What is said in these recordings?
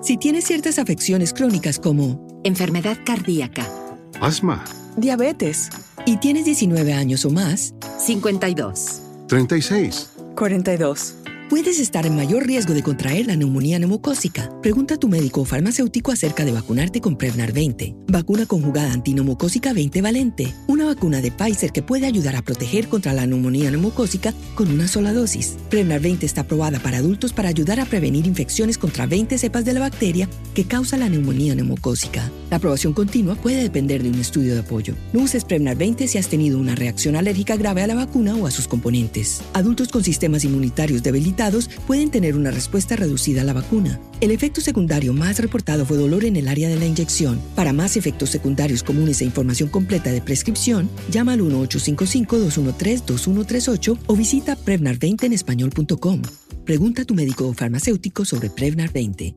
Si tienes ciertas afecciones crónicas como enfermedad cardíaca, asma, diabetes y tienes 19 años o más, 52, 36, 42. Puedes estar en mayor riesgo de contraer la neumonía neumocócica. Pregunta a tu médico o farmacéutico acerca de vacunarte con Prevnar 20, vacuna conjugada antineumocócica 20 valente, una vacuna de Pfizer que puede ayudar a proteger contra la neumonía neumocócica con una sola dosis. Prevnar 20 está aprobada para adultos para ayudar a prevenir infecciones contra 20 cepas de la bacteria que causa la neumonía neumocócica. La aprobación continua puede depender de un estudio de apoyo. No uses Prevnar 20 si has tenido una reacción alérgica grave a la vacuna o a sus componentes. Adultos con sistemas inmunitarios debilitados pueden tener una respuesta reducida a la vacuna. El efecto secundario más reportado fue dolor en el área de la inyección. Para más efectos secundarios comunes e información completa de prescripción, llama al 1-855-213-2138 o visita Prevnar20 en español.com. Pregunta a tu médico o farmacéutico sobre Prevnar 20.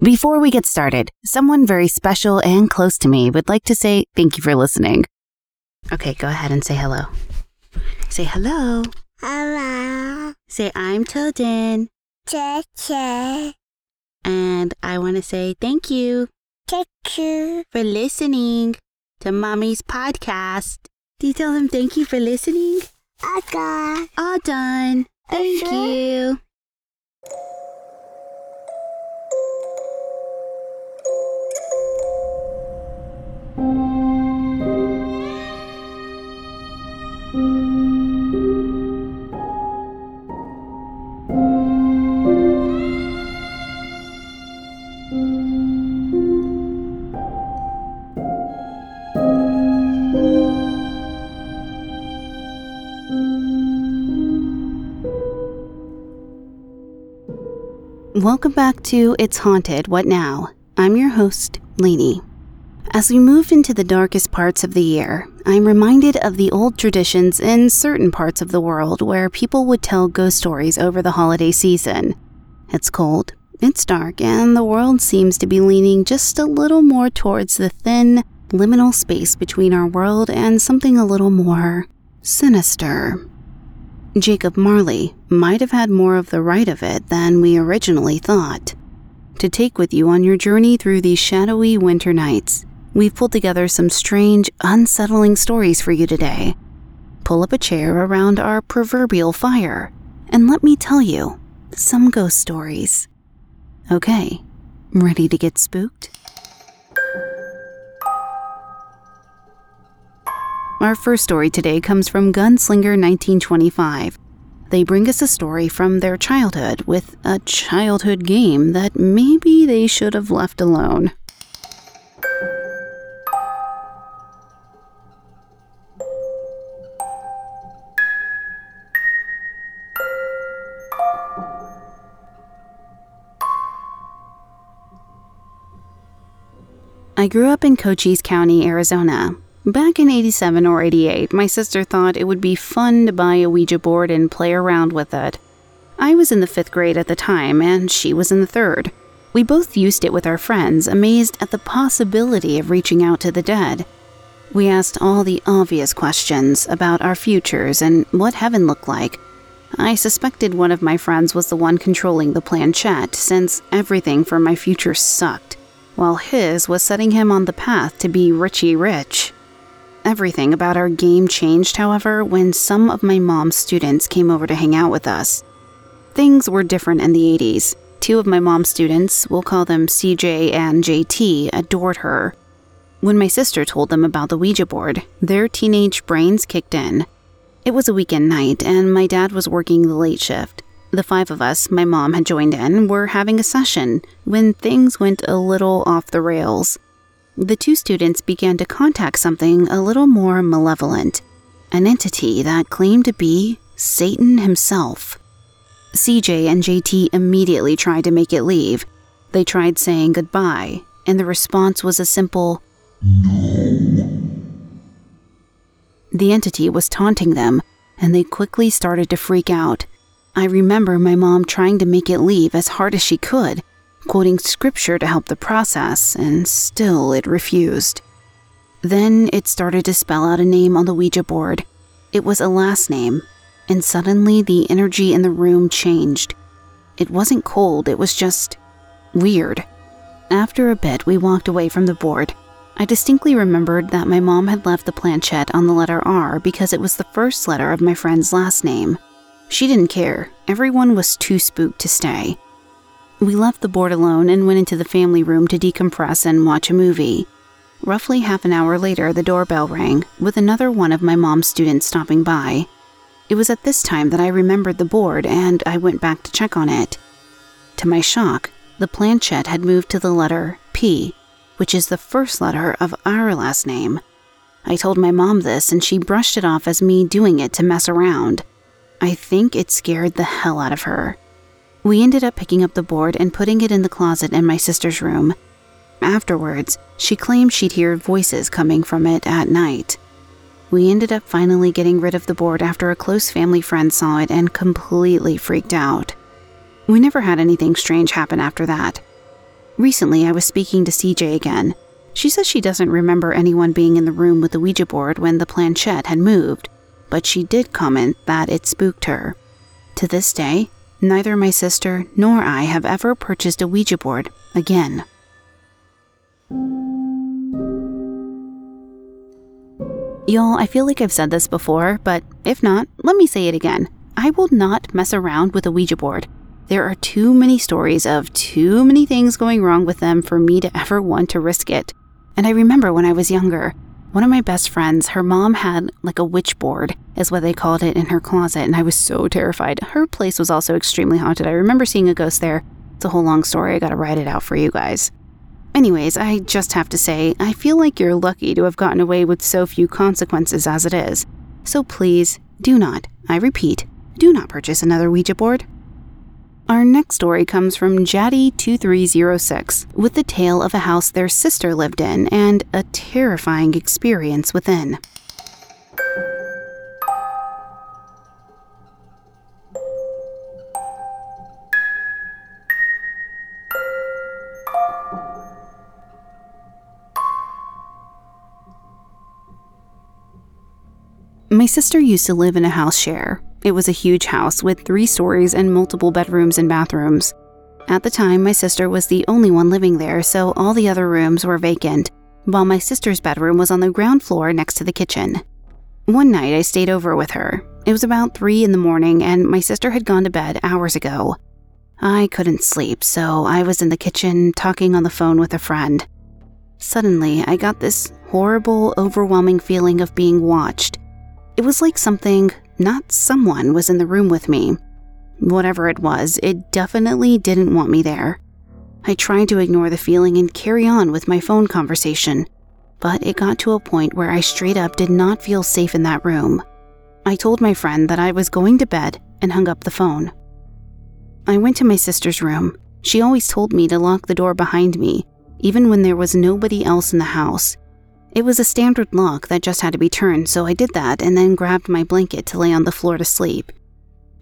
Before we get started, someone very special and close to me would like to say thank you for listening. Okay, go ahead and say hello. Say hello. Hello. Say I'm Tilden. Teacher. And I want to say thank you Teacher. for listening to Mommy's podcast. Do you tell them thank you for listening? Okay. All done. Thank Okay. you. Welcome back to It's Haunted What Now? I'm your host, Lainey. As we move into the darkest parts of the year, I'm reminded of the old traditions in certain parts of the world where people would tell ghost stories over the holiday season. It's cold, it's dark, and the world seems to be leaning just a little more towards the thin, liminal space between our world and something a little more sinister. Jacob Marley might have had more of the right of it than we originally thought. To take with you on your journey through these shadowy winter nights, we've pulled together some strange, unsettling stories for you today. Pull up a chair around our proverbial fire, and let me tell you some ghost stories. Okay, ready to get spooked? Our first story today comes from Gunslinger 1925. They bring us a story from their childhood with a childhood game that maybe they should have left alone. I grew up in Cochise County, Arizona. Back in 87 or 88, my sister thought it would be fun to buy a Ouija board and play around with it. I was in the fifth grade at the time, and she was in the third. We both used it with our friends, amazed at the possibility of reaching out to the dead. We asked all the obvious questions about our futures and what heaven looked like. I suspected one of my friends was the one controlling the planchette, since everything for my future sucked, while his was setting him on the path to be Richie rich. Everything about our game changed, however, when some of my mom's students came over to hang out with us. Things were different in the 80s. Two of my mom's students, we'll call them CJ and JT, adored her. When my sister told them about the Ouija board, their teenage brains kicked in. It was a weekend night, and my dad was working the late shift. The five of us, my mom had joined in, were having a session when things went a little off the rails. The two students began to contact something a little more malevolent an entity that claimed to be Satan himself. CJ and JT immediately tried to make it leave. They tried saying goodbye, and the response was a simple no. The entity was taunting them, and they quickly started to freak out. I remember my mom trying to make it leave as hard as she could, quoting scripture to help the process, and still it refused. Then it started to spell out a name on the Ouija board. It was a last name, and suddenly the energy in the room changed. It wasn't cold, it was just weird. After a bit, we walked away from the board. I distinctly remembered that my mom had left the planchette on the letter R because it was the first letter of my friend's last name. She didn't care, everyone was too spooked to stay. We left the board alone and went into the family room to decompress and watch a movie. Roughly half an hour later, the doorbell rang, with another one of my mom's students stopping by. It was at this time that I remembered the board and I went back to check on it. To my shock, the planchette had moved to the letter P, which is the first letter of our last name. I told my mom this and she brushed it off as me doing it to mess around. I think it scared the hell out of her. We ended up picking up the board and putting it in the closet in my sister's room. Afterwards, she claimed she'd hear voices coming from it at night. We ended up finally getting rid of the board after a close family friend saw it and completely freaked out. We never had anything strange happen after that. Recently, I was speaking to CJ again. She says she doesn't remember anyone being in the room with the Ouija board when the planchette had moved, but she did comment that it spooked her. To this day, neither my sister nor I have ever purchased a Ouija board again. Y'all, I feel like I've said this before, but if not, let me say it again. I will not mess around with a Ouija board. There are too many stories of too many things going wrong with them for me to ever want to risk it. And I remember when I was younger, one of my best friends, her mom had like a witch board, is what they called it, in her closet, and I was so terrified. Her place was also extremely haunted. I remember seeing a ghost there. It's a whole long story. I gotta write it out for you guys. Anyways, I just have to say, I feel like you're lucky to have gotten away with so few consequences as it is. So please, do not, I repeat, do not purchase another Ouija board. Our next story comes from Jaddy2306 with the tale of a house their sister lived in and a terrifying experience within. My sister used to live in a house share. It was a huge house with three stories and multiple bedrooms and bathrooms. At the time, my sister was the only one living there, so all the other rooms were vacant, while my sister's bedroom was on the ground floor next to the kitchen. One night, I stayed over with her. It was about 3 in the morning, and my sister had gone to bed hours ago. I couldn't sleep, so I was in the kitchen talking on the phone with a friend. Suddenly, I got this horrible, overwhelming feeling of being watched. It was like something, not someone, was in the room with me. Whatever it was, it definitely didn't want me there. I tried to ignore the feeling and carry on with my phone conversation, but it got to a point where I straight up did not feel safe in that room. I told my friend that I was going to bed and hung up the phone. I went to my sister's room. She always told me to lock the door behind me, even when there was nobody else in the house, it was a standard lock that just had to be turned, so I did that and then grabbed my blanket to lay on the floor to sleep.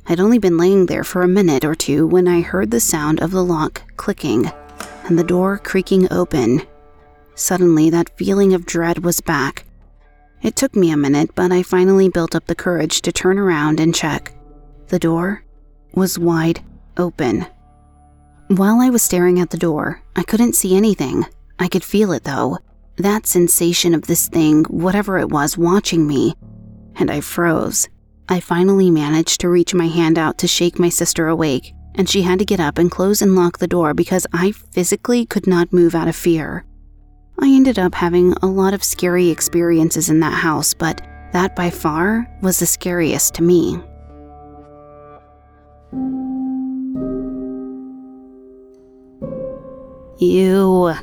I'd only been laying there for a minute or two when I heard the sound of the lock clicking and the door creaking open. Suddenly, that feeling of dread was back. It took me a minute, but I finally built up the courage to turn around and check. The door was wide open. While I was staring at the door, I couldn't see anything. I could feel it though. That sensation of this thing, whatever it was, watching me, and I froze. I finally managed to reach my hand out to shake my sister awake, and she had to get up and close and lock the door because I physically could not move out of fear. I ended up having a lot of scary experiences in that house, but that by far was the scariest to me. Ew.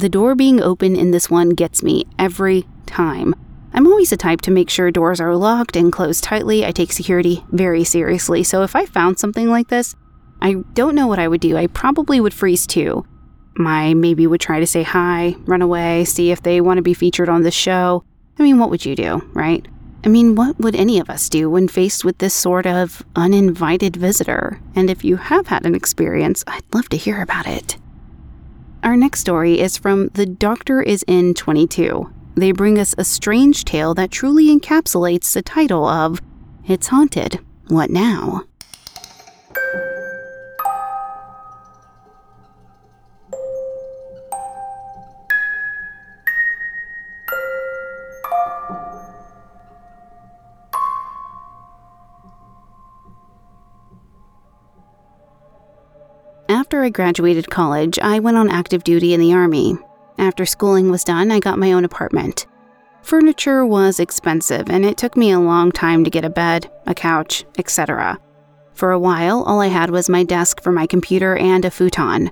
The door being open in this one gets me every time. I'm always the type to make sure doors are locked and closed tightly. I take security very seriously, so if I found something like this, I don't know what I would do. I probably would freeze too. My maybe would try to say hi, run away, see if they want to be featured on the show. I mean, what would you do, right? I mean, what would any of us do when faced with this sort of uninvited visitor? And if you have had an experience, I'd love to hear about it. Our next story is from The Doctor is in 22. They bring us a strange tale that truly encapsulates the title of It's Haunted. What now? After I graduated college, I went on active duty in the Army. After schooling was done, I got my own apartment. Furniture was expensive, and it took me a long time to get a bed, a couch, etc. For a while, all I had was my desk for my computer and a futon.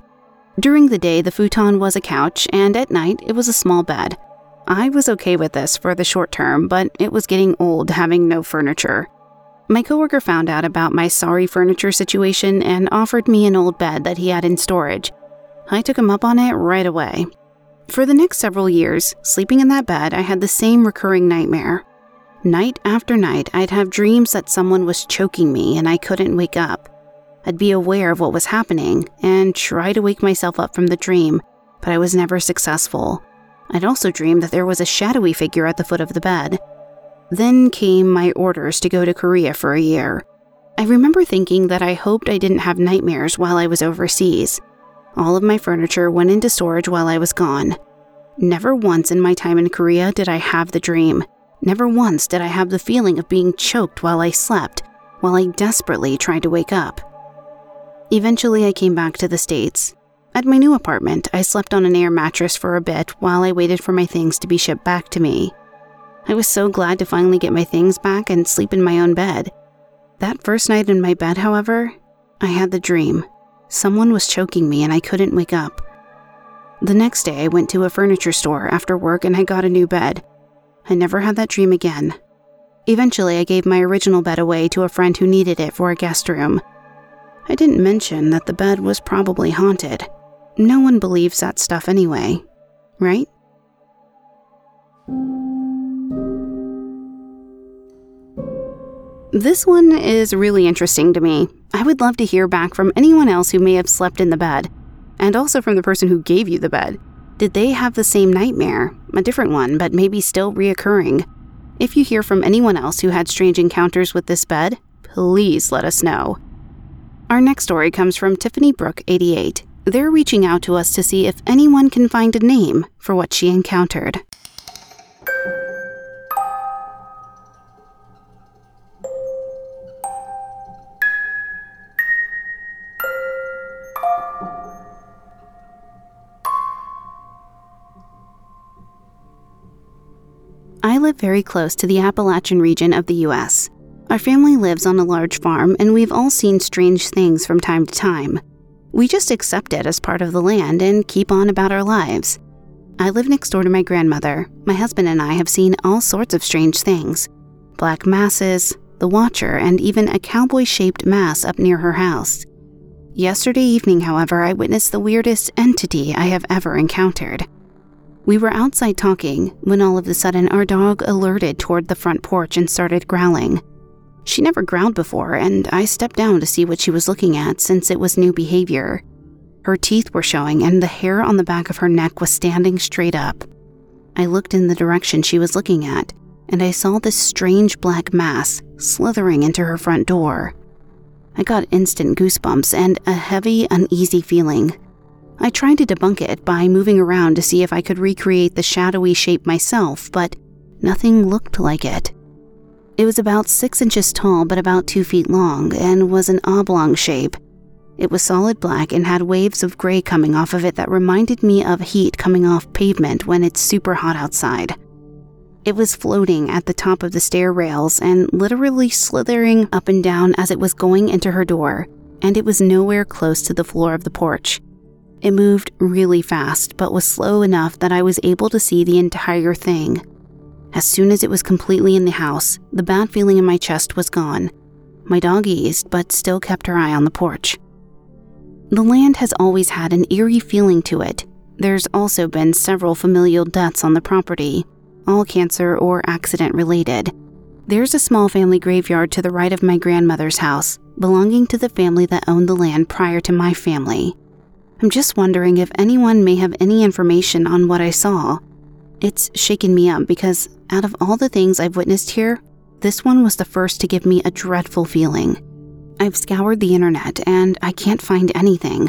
During the day, the futon was a couch, and at night, it was a small bed. I was okay with this for the short term, but it was getting old having no furniture. My coworker found out about my sorry furniture situation and offered me an old bed that he had in storage. I took him up on it right away. For the next several years, sleeping in that bed, I had the same recurring nightmare. Night after night, I'd have dreams that someone was choking me and I couldn't wake up. I'd be aware of what was happening and try to wake myself up from the dream, but I was never successful. I'd also dream that there was a shadowy figure at the foot of the bed. Then came my orders to go to Korea for a year. I remember thinking that I hoped I didn't have nightmares while I was overseas. All of my furniture went into storage while I was gone. Never once in my time in Korea did I have the dream. Never once did I have the feeling of being choked while I slept, while I desperately tried to wake up. Eventually, I came back to the States. At my new apartment, I slept on an air mattress for a bit while I waited for my things to be shipped back to me. I was so glad to finally get my things back and sleep in my own bed. That first night in my bed, however, I had the dream. Someone was choking me and I couldn't wake up. The next day, I went to a furniture store after work and I got a new bed. I never had that dream again. Eventually, I gave my original bed away to a friend who needed it for a guest room. I didn't mention that the bed was probably haunted. No one believes that stuff anyway, right? This one is really interesting to me. I would love to hear back from anyone else who may have slept in the bed, and also from the person who gave you the bed. Did they have the same nightmare? A different one, but maybe still reoccurring? If you hear from anyone else who had strange encounters with this bed, please let us know. Our next story comes from Tiffany Brook, 88. They're reaching out to us to see if anyone can find a name for what she encountered. I live very close to the Appalachian region of the U.S. Our family lives on a large farm, and we've all seen strange things from time to time. We just accept it as part of the land and keep on about our lives. I live next door to my grandmother. My husband and I have seen all sorts of strange things black masses, the Watcher, and even a cowboy shaped mass up near her house. Yesterday evening, however, I witnessed the weirdest entity I have ever encountered. We were outside talking when all of a sudden our dog alerted toward the front porch and started growling. She never growled before, and I stepped down to see what she was looking at since it was new behavior. Her teeth were showing, and the hair on the back of her neck was standing straight up. I looked in the direction she was looking at, and I saw this strange black mass slithering into her front door. I got instant goosebumps and a heavy, uneasy feeling. I tried to debunk it by moving around to see if I could recreate the shadowy shape myself, but nothing looked like it. It was about six inches tall but about two feet long and was an oblong shape. It was solid black and had waves of gray coming off of it that reminded me of heat coming off pavement when it's super hot outside. It was floating at the top of the stair rails and literally slithering up and down as it was going into her door, and it was nowhere close to the floor of the porch. It moved really fast, but was slow enough that I was able to see the entire thing. As soon as it was completely in the house, the bad feeling in my chest was gone. My dog eased, but still kept her eye on the porch. The land has always had an eerie feeling to it. There's also been several familial deaths on the property, all cancer or accident related. There's a small family graveyard to the right of my grandmother's house, belonging to the family that owned the land prior to my family. I'm just wondering if anyone may have any information on what I saw. It's shaken me up because out of all the things I've witnessed here, this one was the first to give me a dreadful feeling. I've scoured the internet and I can't find anything.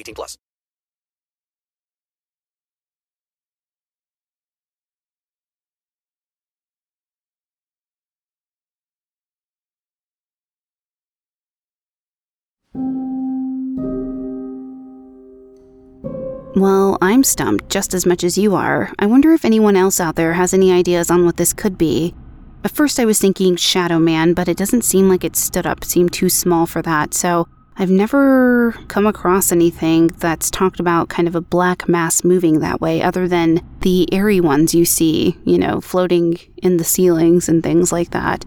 18 plus. Well, I'm stumped just as much as you are. I wonder if anyone else out there has any ideas on what this could be. At first, I was thinking Shadow Man, but it doesn't seem like it stood up, seemed too small for that, so I've never come across anything that's talked about kind of a black mass moving that way, other than the airy ones you see, you know, floating in the ceilings and things like that.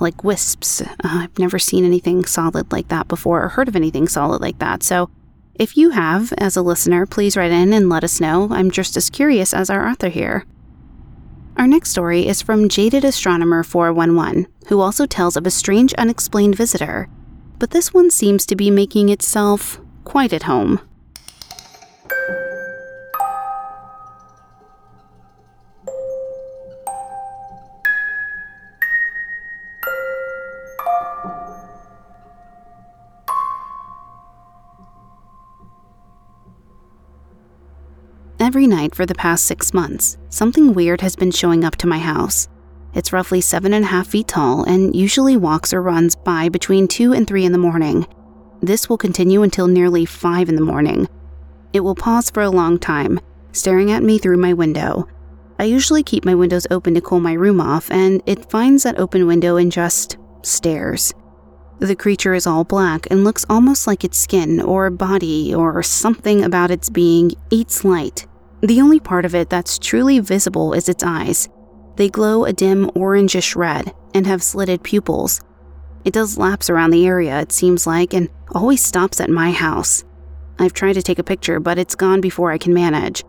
Like wisps. Uh, I've never seen anything solid like that before or heard of anything solid like that, so if you have, as a listener, please write in and let us know. I'm just as curious as our author here. Our next story is from Jaded Astronomer 411, who also tells of a strange unexplained visitor. But this one seems to be making itself quite at home. Every night for the past six months, something weird has been showing up to my house. It's roughly seven and a half feet tall and usually walks or runs by between 2 and 3 in the morning. This will continue until nearly 5 in the morning. It will pause for a long time, staring at me through my window. I usually keep my windows open to cool my room off, and it finds that open window and just stares. The creature is all black and looks almost like its skin or body or something about its being eats light. The only part of it that's truly visible is its eyes. They glow a dim orangish red and have slitted pupils. It does laps around the area, it seems like, and always stops at my house. I've tried to take a picture, but it's gone before I can manage.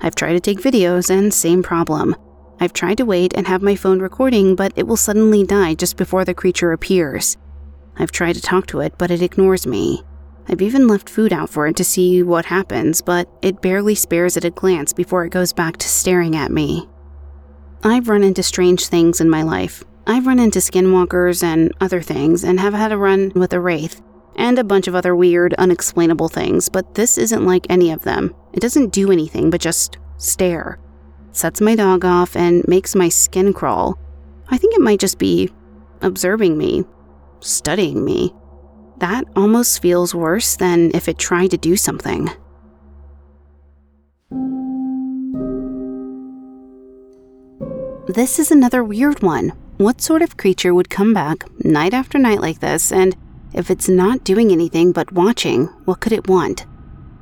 I've tried to take videos, and same problem. I've tried to wait and have my phone recording, but it will suddenly die just before the creature appears. I've tried to talk to it, but it ignores me. I've even left food out for it to see what happens, but it barely spares it a glance before it goes back to staring at me. I've run into strange things in my life. I've run into skinwalkers and other things, and have had a run with a wraith, and a bunch of other weird, unexplainable things, but this isn't like any of them. It doesn't do anything but just stare. Sets my dog off and makes my skin crawl. I think it might just be observing me, studying me. That almost feels worse than if it tried to do something. This is another weird one. What sort of creature would come back night after night like this, and if it's not doing anything but watching, what could it want?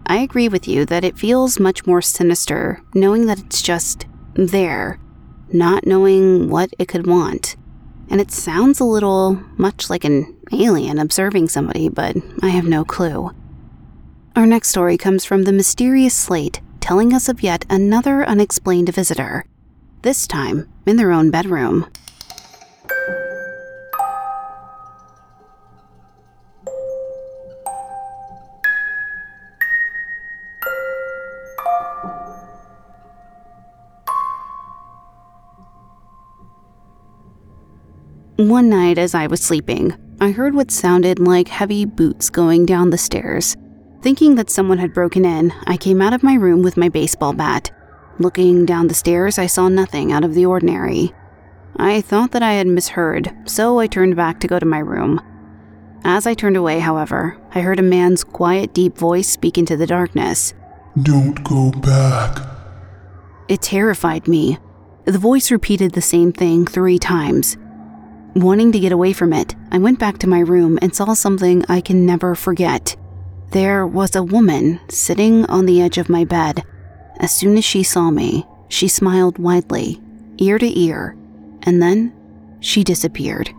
I agree with you that it feels much more sinister knowing that it's just there, not knowing what it could want. And it sounds a little much like an alien observing somebody, but I have no clue. Our next story comes from the mysterious slate telling us of yet another unexplained visitor, this time in their own bedroom. One night, as I was sleeping, I heard what sounded like heavy boots going down the stairs. Thinking that someone had broken in, I came out of my room with my baseball bat. Looking down the stairs, I saw nothing out of the ordinary. I thought that I had misheard, so I turned back to go to my room. As I turned away, however, I heard a man's quiet, deep voice speak into the darkness. Don't go back. It terrified me. The voice repeated the same thing three times. Wanting to get away from it, I went back to my room and saw something I can never forget. There was a woman sitting on the edge of my bed. As soon as she saw me, she smiled widely, ear to ear, and then she disappeared.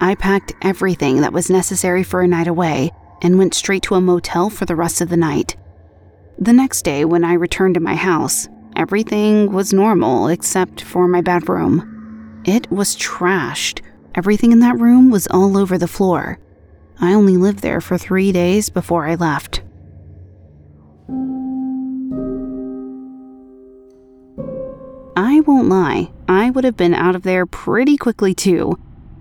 I packed everything that was necessary for a night away and went straight to a motel for the rest of the night. The next day, when I returned to my house, everything was normal except for my bedroom. It was trashed. Everything in that room was all over the floor. I only lived there for three days before I left. Won't lie, I would have been out of there pretty quickly too.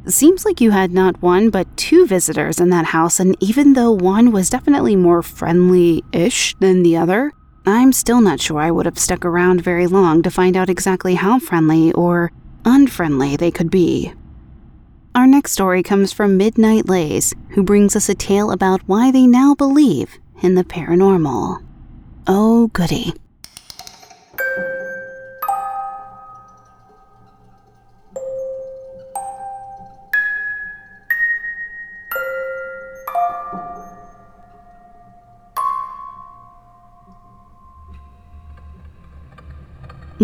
Seems like you had not one but two visitors in that house, and even though one was definitely more friendly ish than the other, I'm still not sure I would have stuck around very long to find out exactly how friendly or unfriendly they could be. Our next story comes from Midnight Lays, who brings us a tale about why they now believe in the paranormal. Oh, goody.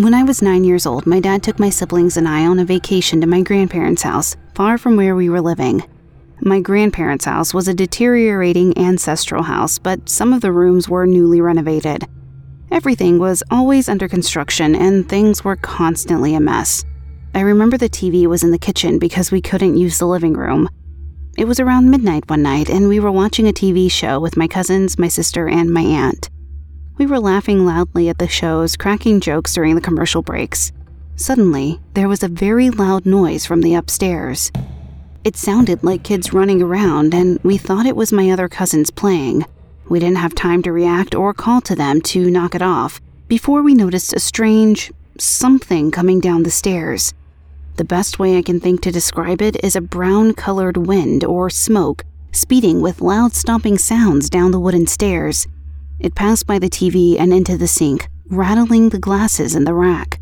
When I was nine years old, my dad took my siblings and I on a vacation to my grandparents' house, far from where we were living. My grandparents' house was a deteriorating ancestral house, but some of the rooms were newly renovated. Everything was always under construction and things were constantly a mess. I remember the TV was in the kitchen because we couldn't use the living room. It was around midnight one night, and we were watching a TV show with my cousins, my sister, and my aunt. We were laughing loudly at the shows, cracking jokes during the commercial breaks. Suddenly, there was a very loud noise from the upstairs. It sounded like kids running around, and we thought it was my other cousins playing. We didn't have time to react or call to them to knock it off before we noticed a strange something coming down the stairs. The best way I can think to describe it is a brown colored wind or smoke speeding with loud stomping sounds down the wooden stairs. It passed by the TV and into the sink, rattling the glasses in the rack.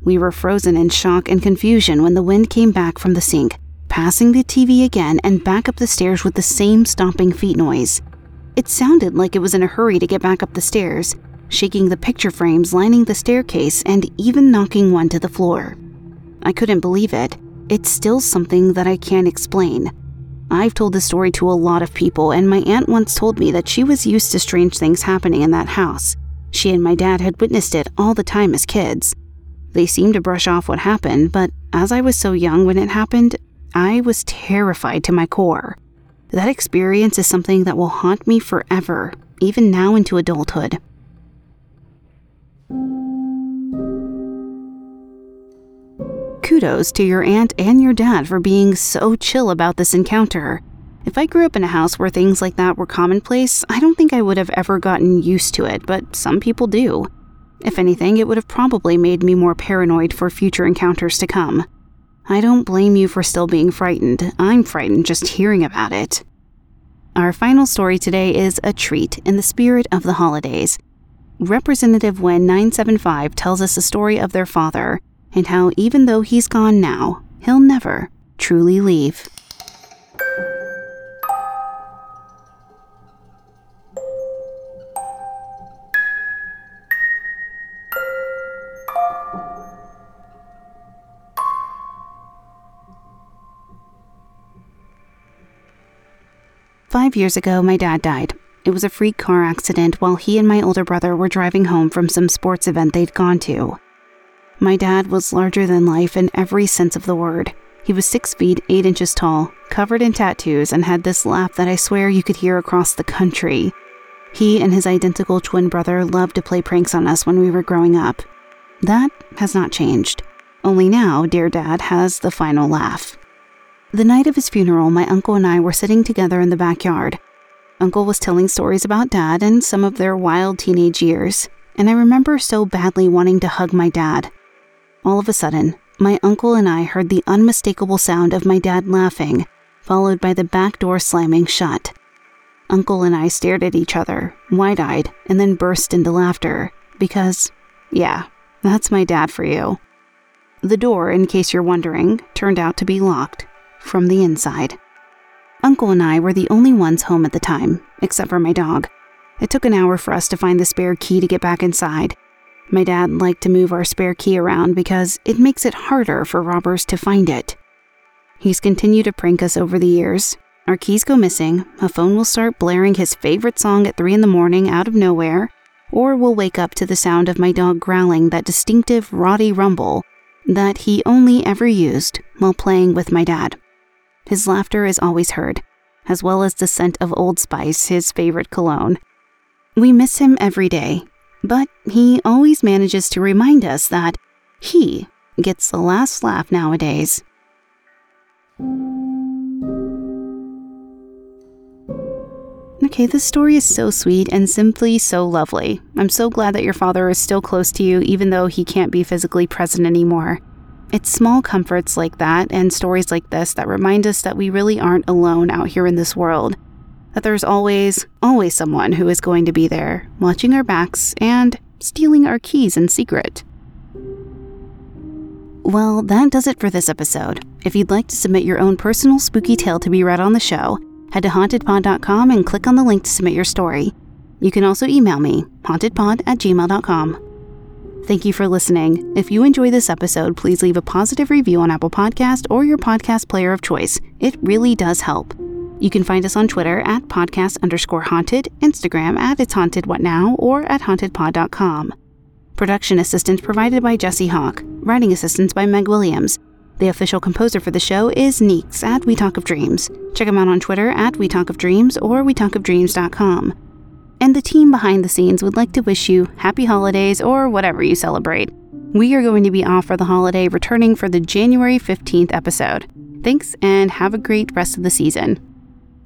We were frozen in shock and confusion when the wind came back from the sink, passing the TV again and back up the stairs with the same stomping feet noise. It sounded like it was in a hurry to get back up the stairs, shaking the picture frames lining the staircase and even knocking one to the floor. I couldn't believe it. It's still something that I can't explain. I've told this story to a lot of people, and my aunt once told me that she was used to strange things happening in that house. She and my dad had witnessed it all the time as kids. They seemed to brush off what happened, but as I was so young when it happened, I was terrified to my core. That experience is something that will haunt me forever, even now into adulthood. Kudos to your aunt and your dad for being so chill about this encounter. If I grew up in a house where things like that were commonplace, I don't think I would have ever gotten used to it, but some people do. If anything, it would have probably made me more paranoid for future encounters to come. I don't blame you for still being frightened. I'm frightened just hearing about it. Our final story today is a treat in the spirit of the holidays. Representative Wen 975 tells us the story of their father and how, even though he's gone now, he'll never truly leave. Five years ago, my dad died. It was a freak car accident while he and my older brother were driving home from some sports event they'd gone to. My dad was larger than life in every sense of the word. He was six feet eight inches tall, covered in tattoos, and had this laugh that I swear you could hear across the country. He and his identical twin brother loved to play pranks on us when we were growing up. That has not changed. Only now, dear dad has the final laugh. The night of his funeral, my uncle and I were sitting together in the backyard. Uncle was telling stories about dad and some of their wild teenage years, and I remember so badly wanting to hug my dad. All of a sudden, my uncle and I heard the unmistakable sound of my dad laughing, followed by the back door slamming shut. Uncle and I stared at each other, wide eyed, and then burst into laughter, because, yeah, that's my dad for you. The door, in case you're wondering, turned out to be locked from the inside. Uncle and I were the only ones home at the time, except for my dog. It took an hour for us to find the spare key to get back inside. My dad liked to move our spare key around because it makes it harder for robbers to find it. He's continued to prank us over the years. Our keys go missing, a phone will start blaring his favorite song at 3 in the morning out of nowhere, or we'll wake up to the sound of my dog growling that distinctive rotty rumble that he only ever used while playing with my dad. His laughter is always heard, as well as the scent of Old Spice, his favorite cologne. We miss him every day, but he always manages to remind us that he gets the last laugh nowadays. Okay, this story is so sweet and simply so lovely. I'm so glad that your father is still close to you, even though he can't be physically present anymore. It's small comforts like that and stories like this that remind us that we really aren't alone out here in this world. That there's always, always someone who is going to be there, watching our backs and stealing our keys in secret. Well, that does it for this episode. If you'd like to submit your own personal spooky tale to be read on the show, head to hauntedpod.com and click on the link to submit your story. You can also email me, hauntedpod at gmail.com. Thank you for listening. If you enjoy this episode, please leave a positive review on Apple Podcast or your podcast player of choice. It really does help. You can find us on Twitter at podcast underscore haunted, Instagram at it's haunted what now, or at hauntedpod.com. Production assistance provided by Jesse Hawk. Writing assistance by Meg Williams. The official composer for the show is Neeks at We Talk of Dreams. Check him out on Twitter at We Talk of Dreams or WeTalkOfDreams.com. And the team behind the scenes would like to wish you happy holidays or whatever you celebrate. We are going to be off for the holiday, returning for the January 15th episode. Thanks and have a great rest of the season.